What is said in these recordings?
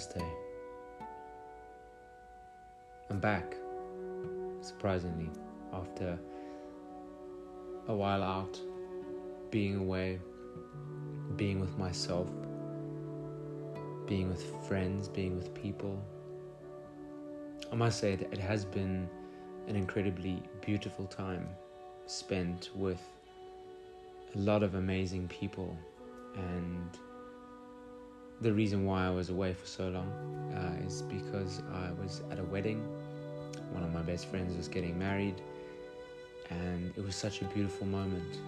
Namaste. I'm back, surprisingly, after a while out, being away, being with myself, being with friends, being with people. I must say that it has been an incredibly beautiful time spent with a lot of amazing people and the reason why I was away for so long uh, is because I was at a wedding. One of my best friends was getting married, and it was such a beautiful moment,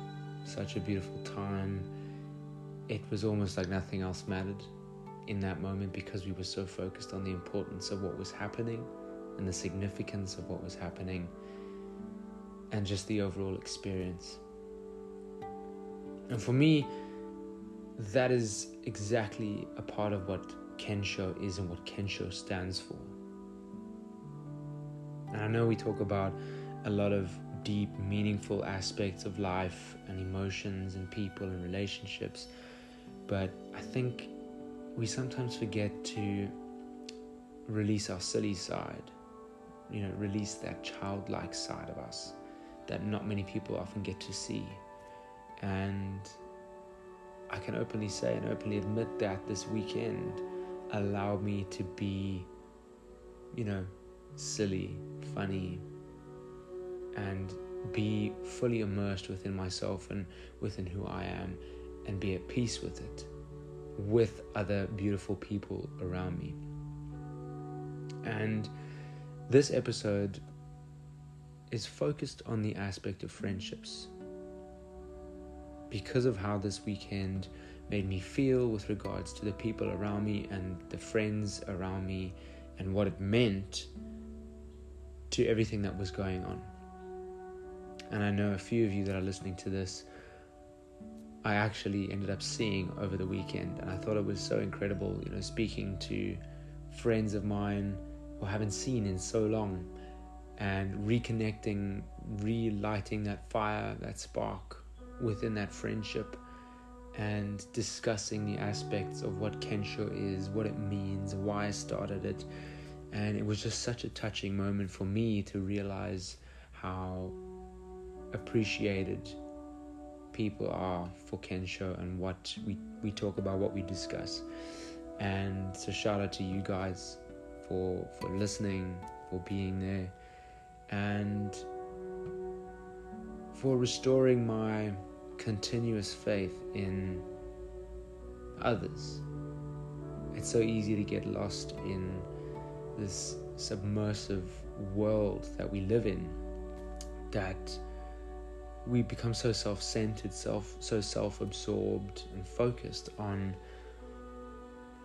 such a beautiful time. It was almost like nothing else mattered in that moment because we were so focused on the importance of what was happening and the significance of what was happening and just the overall experience. And for me, that is exactly a part of what Kensho is and what Kensho stands for. And I know we talk about a lot of deep, meaningful aspects of life and emotions and people and relationships, but I think we sometimes forget to release our silly side, you know, release that childlike side of us that not many people often get to see. And I can openly say and openly admit that this weekend allowed me to be, you know, silly, funny, and be fully immersed within myself and within who I am and be at peace with it, with other beautiful people around me. And this episode is focused on the aspect of friendships because of how this weekend made me feel with regards to the people around me and the friends around me and what it meant to everything that was going on. And I know a few of you that are listening to this, I actually ended up seeing over the weekend, and I thought it was so incredible, you know, speaking to friends of mine who I haven't seen in so long and reconnecting, relighting that fire, that spark within that friendship and discussing the aspects of what Kensho is, what it means, why I started it. And it was just such a touching moment for me to realize how appreciated people are for Kensho and what we, we talk about, what we discuss. And so shout out to you guys for for listening, for being there, and for restoring my continuous faith in others. It's so easy to get lost in this submersive world that we live in that we become so self-centered, self so self-absorbed and focused on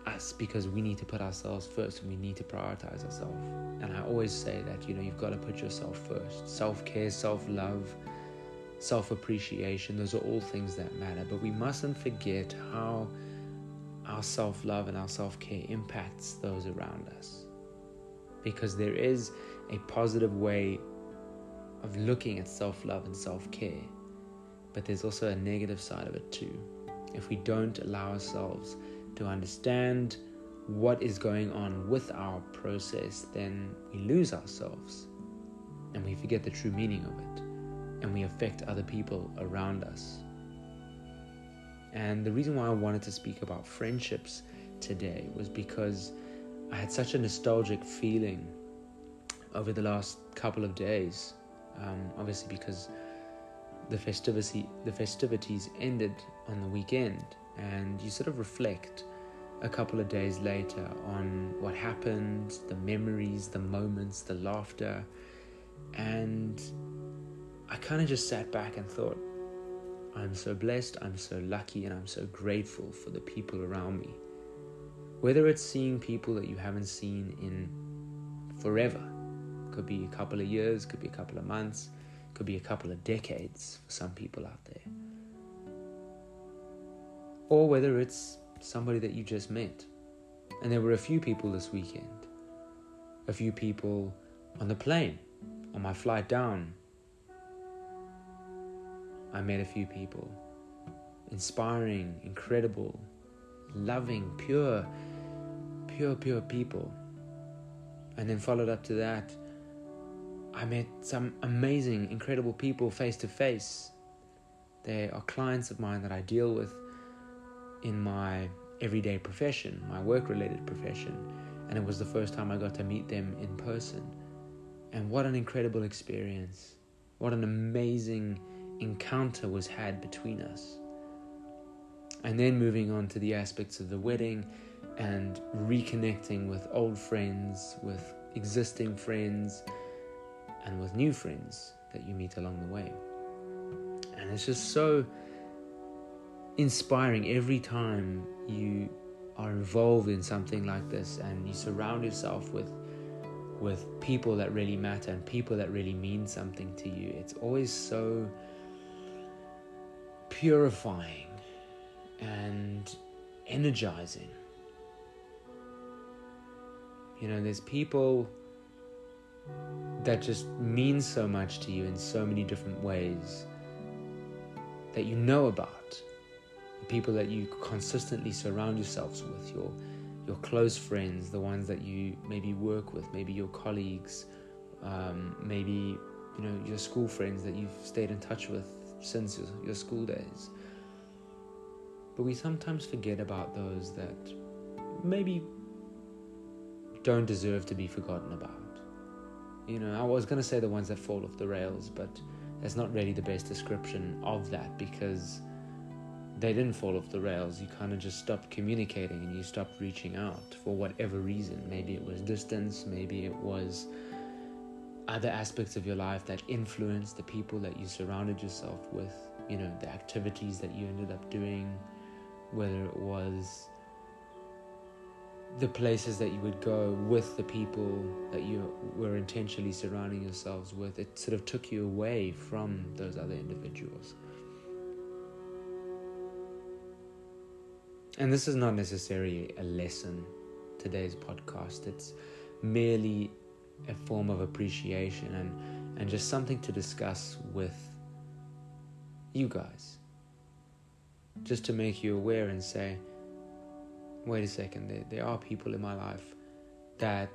us because we need to put ourselves first and we need to prioritize ourselves. And I always say that, you know, you've got to put yourself first. Self-care, self-love, self appreciation, those are all things that matter. But we mustn't forget how our self love and our self care impacts those around us. Because there is a positive way of looking at self love and self care, but there's also a negative side of it too. If we don't allow ourselves to understand what is going on with our process, then we lose ourselves and we forget the true meaning of it and we affect other people around us. And the reason why I wanted to speak about friendships today was because I had such a nostalgic feeling over the last couple of days. Um, obviously, because the festivity the festivities ended on the weekend, and you sort of reflect a couple of days later on what happened, the memories, the moments, the laughter, and I kind of just sat back and thought, I'm so blessed, I'm so lucky, and I'm so grateful for the people around me. Whether it's seeing people that you haven't seen in forever, could be a couple of years, could be a couple of months, could be a couple of decades for some people out there. Or whether it's somebody that you just met. And there were a few people this weekend. A few people on the plane, on my flight down, I met a few people. Inspiring, incredible, loving, pure, pure, pure people. And then followed up to that, I met some amazing, incredible people face to face. They are clients of mine that I deal with in my everyday profession, my work related profession. And it was the first time I got to meet them in person. And what an incredible experience. What an amazing encounter was had between us. And then moving on to the aspects of the wedding and reconnecting with old friends, with existing friends, and with new friends that you meet along the way. And it's just so inspiring every time you are involved in something like this and you surround yourself with with people that really matter and people that really mean something to you. It's always so purifying and energizing. You know, there's people that just mean so much to you in so many different ways that you know about. The people that you consistently surround yourselves with, your your close friends, the ones that you maybe work with, maybe your colleagues, um, maybe you know your school friends that you've stayed in touch with since your, your school days. But we sometimes forget about those that maybe don't deserve to be forgotten about. You know, I was going to say the ones that fall off the rails, but that's not really the best description of that because they didn't fall off the rails. You kind of just stopped communicating and you stopped reaching out for whatever reason. Maybe it was distance, maybe it was other aspects of your life that influenced the people that you surrounded yourself with, you know, the activities that you ended up doing, whether it was the places that you would go with the people that you were intentionally surrounding yourselves with, it sort of took you away from those other individuals. And this is not necessarily a lesson, today's podcast. It's merely a form of appreciation and, and just something to discuss with you guys. Just to make you aware and say, wait a second, there, there are people in my life that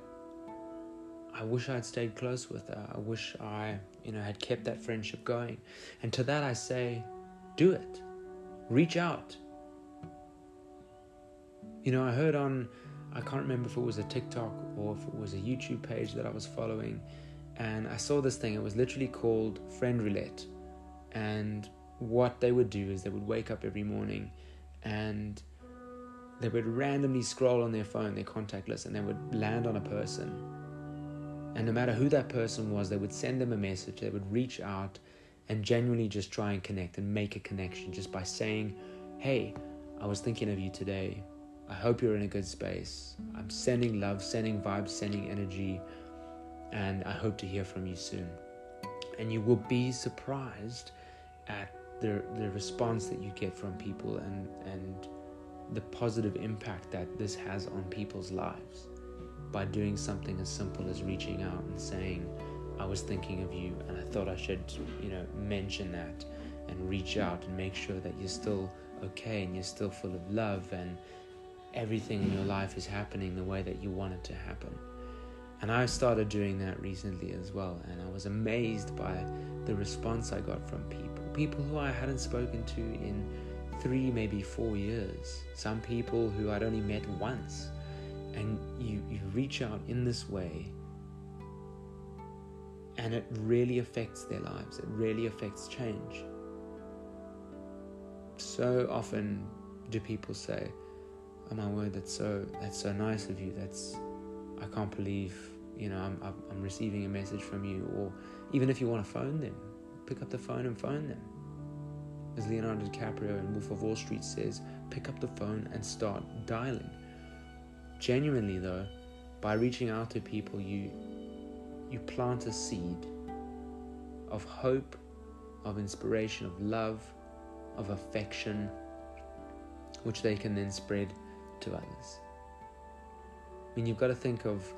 I wish I'd stayed close with. Uh, I wish I, you know, had kept that friendship going. And to that I say, do it. Reach out. You know, I heard on, I can't remember if it was a TikTok or if it was a YouTube page that I was following, and I saw this thing. It was literally called Friend Roulette. And what they would do is they would wake up every morning and they would randomly scroll on their phone, their contact list, and they would land on a person. And no matter who that person was, they would send them a message, they would reach out and genuinely just try and connect and make a connection just by saying, Hey, I was thinking of you today. I hope you're in a good space. I'm sending love, sending vibes, sending energy, and I hope to hear from you soon. And you will be surprised at the the response that you get from people and and the positive impact that this has on people's lives by doing something as simple as reaching out and saying, I was thinking of you and I thought I should, you know, mention that and reach out and make sure that you're still okay and you're still full of love and everything in your life is happening the way that you want it to happen. And I started doing that recently as well, and I was amazed by the response I got from people. People who I hadn't spoken to in three, maybe four years. Some people who I'd only met once. And you, you reach out in this way, and it really affects their lives, it really affects change. So often do people say, oh my word that's so that's so nice of you that's i can't believe you know i'm i'm receiving a message from you. Or even if you want to phone them pick up the phone and phone them. As leonardo dicaprio in wolf of wall street says pick up the phone and start dialing. Genuinely though by reaching out to people you you plant a seed of hope of inspiration of love of affection which they can then spread to others. I mean, you've got to think of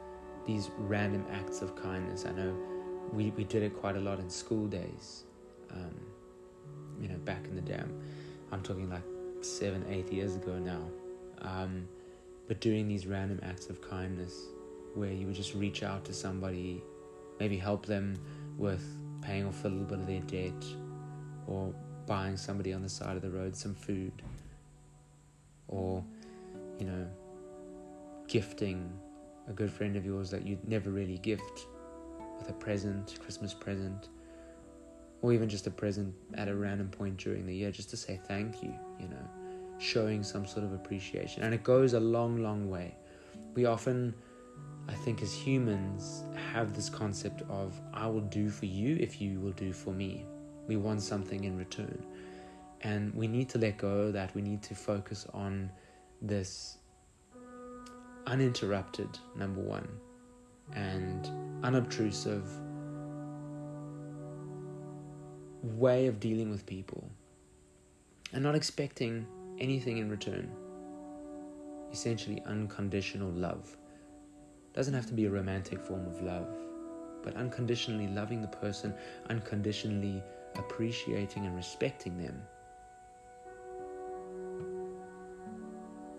these random acts of kindness. I know we, we did it quite a lot in school days. Um, you know, back in the day, I'm, talking like seven, eight years ago now. Um, but doing these random acts of kindness where you would just reach out to somebody, maybe help them with paying off a little bit of their debt or buying somebody on the side of the road some food or, you know, gifting a good friend of yours that you'd never really gift with a present, Christmas present, or even just a present at a random point during the year just to say thank you, you know, showing some sort of appreciation. And it goes a long, long way. We often, I think, as humans, have this concept of, I will do for you if you will do for me. We want something in return. And we need to let go of that. We need to focus on this uninterrupted, number one, and unobtrusive way of dealing with people and not expecting anything in return. Essentially, unconditional love. Doesn't have to be a romantic form of love, but unconditionally loving the person, unconditionally appreciating and respecting them.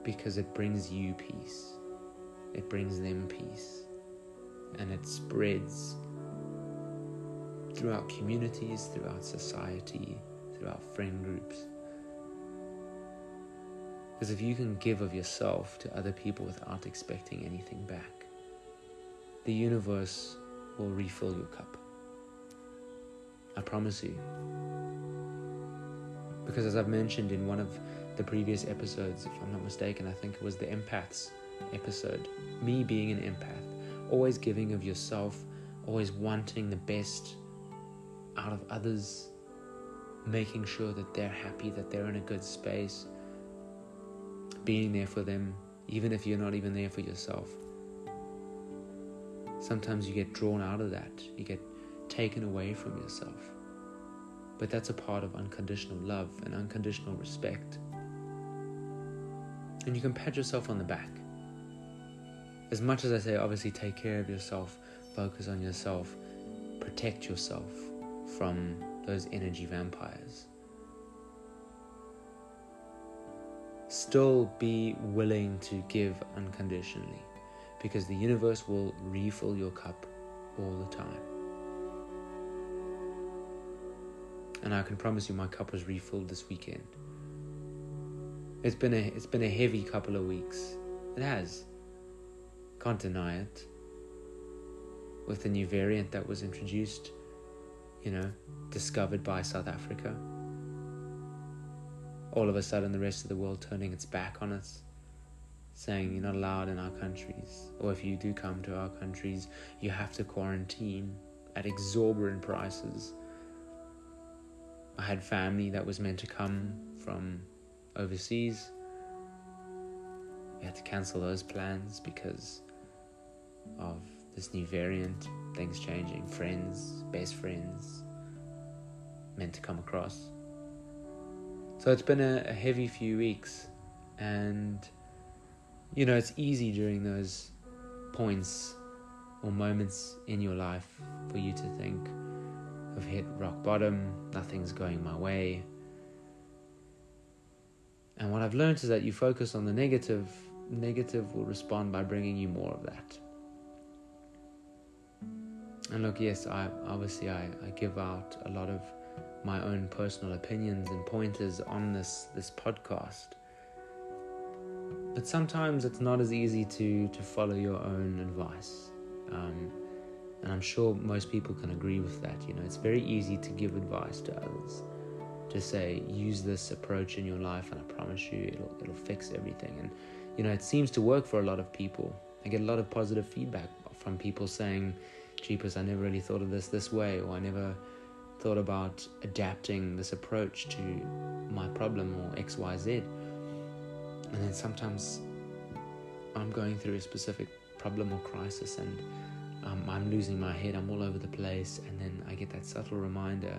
Because it brings you peace, it brings them peace, and it spreads throughout communities, throughout society, throughout friend groups. Because if you can give of yourself to other people without expecting anything back, the universe will refill your cup. I promise you. Because as I've mentioned in one of the previous episodes, if I'm not mistaken, I think it was the empaths episode, me being an empath, always giving of yourself, always wanting the best out of others, making sure that they're happy, that they're in a good space, being there for them, even if you're not even there for yourself. Sometimes you get drawn out of that, you get taken away from yourself. But that's a part of unconditional love and unconditional respect. And you can pat yourself on the back. As much as I say, obviously, take care of yourself, focus on yourself, protect yourself from those energy vampires. Still be willing to give unconditionally because the universe will refill your cup all the time. And I can promise you my cup was refilled this weekend. It's been a it's been a heavy couple of weeks. It has. Can't deny it. With the new variant that was introduced, you know, discovered by South Africa. All of a sudden, the rest of the world turning its back on us, saying you're not allowed in our countries, or if you do come to our countries, you have to quarantine at exorbitant prices. I had family that was meant to come from overseas. We had to cancel those plans because of this new variant, things changing, friends, best friends, meant to come across. So it's been a, a heavy few weeks, and you know, it's easy during those points or moments in your life for you to think, I've hit rock bottom, nothing's going my way. And what I've learned is that you focus on the negative, Negative will respond by bringing you more of that. And look, yes, I obviously I, I give out a lot of my own personal opinions and pointers on this this podcast. But sometimes it's not as easy to to follow your own advice. Um, and I'm sure most people can agree with that. You know, it's very easy to give advice to others, to say use this approach in your life, and I promise you, it'll it'll fix everything. And you know, it seems to work for a lot of people. I get a lot of positive feedback from people saying jeepers, I never really thought of this this way, or I never thought about adapting this approach to my problem or XYZ. And then sometimes I'm going through a specific problem or crisis and um, I'm losing my head, I'm all over the place, and then I get that subtle reminder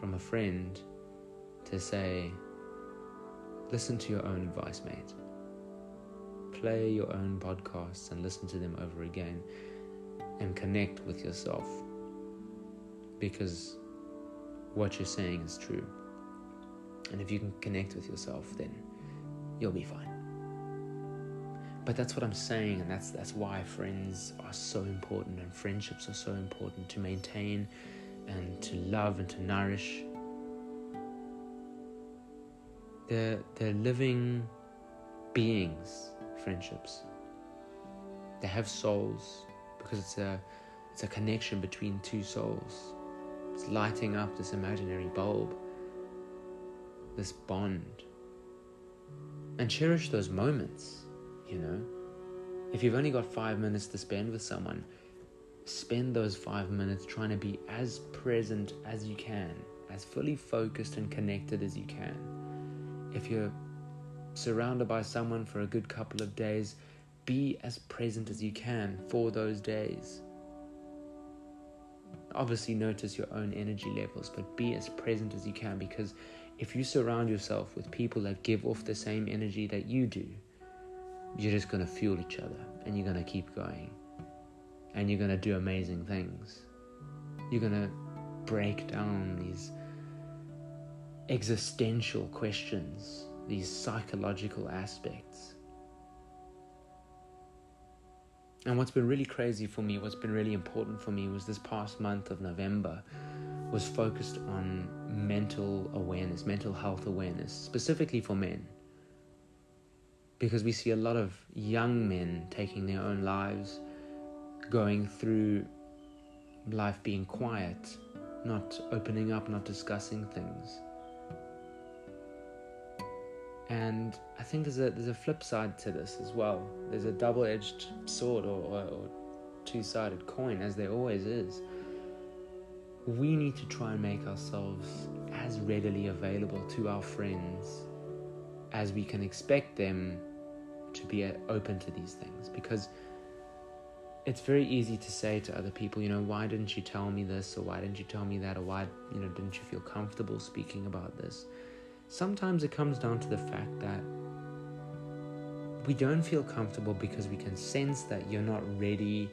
from a friend to say, listen to your own advice, mate. Play your own podcasts and listen to them over again and connect with yourself because what you're saying is true. And if you can connect with yourself, then you'll be fine. But that's what I'm saying, and that's that's why friends are so important and friendships are so important to maintain and to love and to nourish. They're they're living beings, friendships. They have souls because it's a it's a connection between two souls. It's lighting up this imaginary bulb, this bond. And cherish those moments, you know. If you've only got five minutes to spend with someone, spend those five minutes trying to be as present as you can, as fully focused and connected as you can. If you're surrounded by someone for a good couple of days, be as present as you can for those days. Obviously, notice your own energy levels, but be as present as you can because if you surround yourself with people that give off the same energy that you do, you're just going to fuel each other and you're going to keep going and you're going to do amazing things. You're going to break down these existential questions, these psychological aspects. And what's been really crazy for me, what's been really important for me was this past month of November was focused on mental awareness, mental health awareness, specifically for men. Because we see a lot of young men taking their own lives, going through life being quiet, not opening up, not discussing things. And I think there's a there's a flip side to this as well. There's a double-edged sword or, or, or two-sided coin, as there always is. We need to try and make ourselves as readily available to our friends as we can expect them to be uh, open to these things because it's very easy to say to other people, you know, why didn't you tell me this or why didn't you tell me that or why, you know, didn't you feel comfortable speaking about this? Sometimes it comes down to the fact that we don't feel comfortable because we can sense that you're not ready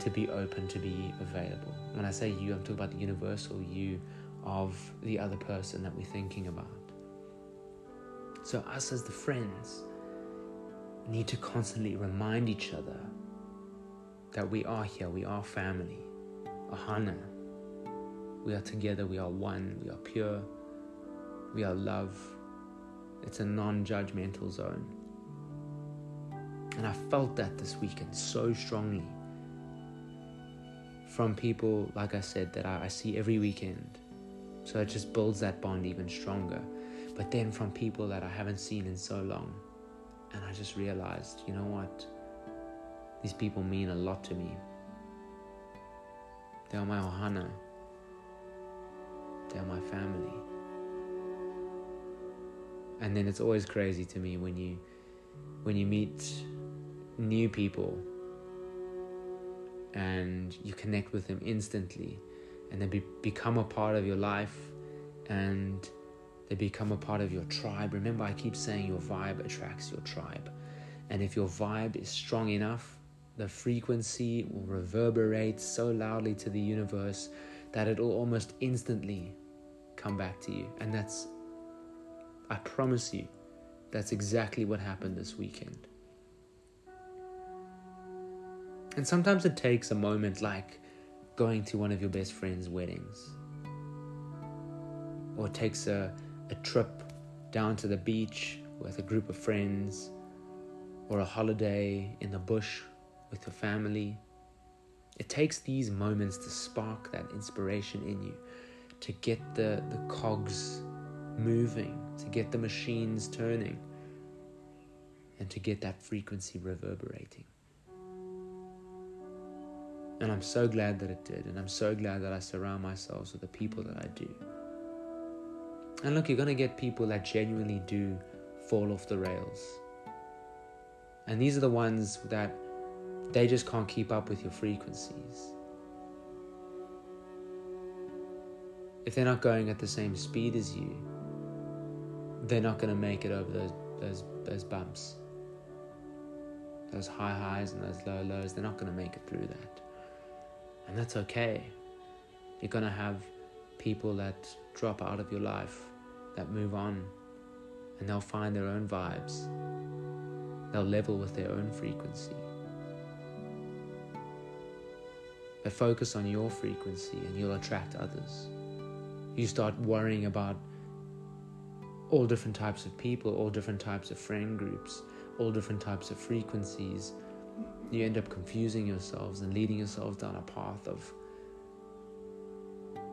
to be open, to be available. When I say you, I'm talking about the universal you of the other person that we're thinking about. So, us as the friends need to constantly remind each other that we are here, we are family. Ohana. We are together, we are one, we are pure, we are love. It's a non judgmental zone. And I felt that this weekend so strongly from people, like I said, that I, I see every weekend. So it just builds that bond even stronger. But then from people that I haven't seen in so long. And I just realized, you know what? These people mean a lot to me. They are my ohana. They are my family. And then it's always crazy to me when you when you meet new people and you connect with them instantly and they be, become a part of your life and they become a part of your tribe. Remember, I keep saying your vibe attracts your tribe. And if your vibe is strong enough, the frequency will reverberate so loudly to the universe that it will almost instantly come back to you. And that's I promise you, that's exactly what happened this weekend. And sometimes it takes a moment like going to one of your best friend's weddings, or takes a, a trip down to the beach with a group of friends, or a holiday in the bush with your family. It takes these moments to spark that inspiration in you, to get the, the cogs moving, to get the machines turning, and to get that frequency reverberating. And I'm so glad that it did, and I'm so glad that I surround myself with the people that I do. And look, you're going to get people that genuinely do fall off the rails. And these are the ones that they just can't keep up with your frequencies. If they're not going at the same speed as you, they're not going to make it over those those those bumps, those high highs and those low lows. They're not going to make it through that, and that's okay. You're going to have people that drop out of your life, that move on, and they'll find their own vibes. they'll level with their own frequency. But focus on your frequency and you'll attract others. You start worrying about all different types of people, all different types of friend groups, all different types of frequencies. You end up confusing yourselves and leading yourselves down a path of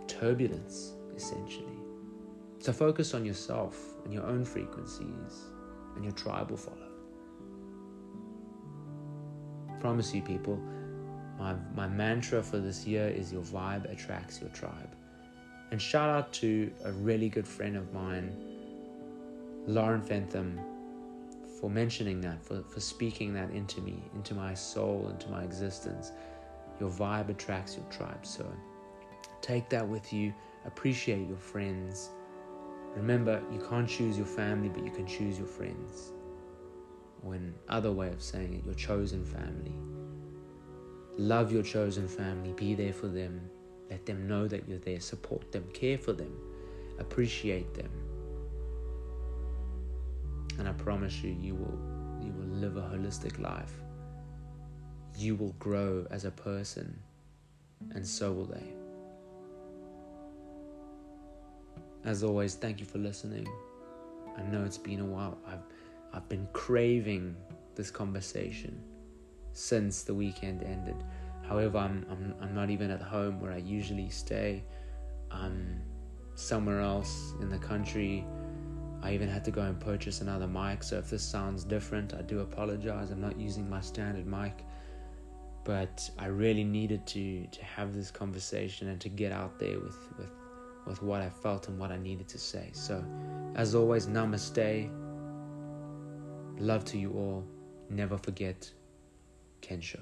turbulence, essentially. So focus on yourself and your own frequencies, and your tribe will follow. Promise you, people, my, my mantra for this year is your vibe attracts your tribe. And shout out to a really good friend of mine, Lauren Fentham, for mentioning that, for, for speaking that into me, into my soul, into my existence. Your vibe attracts your tribe. So take that with you. Appreciate your friends. Remember, you can't choose your family, but you can choose your friends. Or other way of saying it, your chosen family. Love your chosen family. Be there for them. Let them know that you're there. Support them. Care for them. Appreciate them. And I promise you, you will you will live a holistic life. You will grow as a person, and so will they. As always, thank you for listening. I know it's been a while. I've I've been craving this conversation since the weekend ended. However, I'm I'm I'm not even at home where I usually stay. I'm somewhere else in the country. I even had to go and purchase another mic. So if this sounds different, I do apologize. I'm not using my standard mic, but I really needed to to have this conversation and to get out there with with with what I felt and what I needed to say. So, as always, namaste. Love to you all. Never forget Kensho.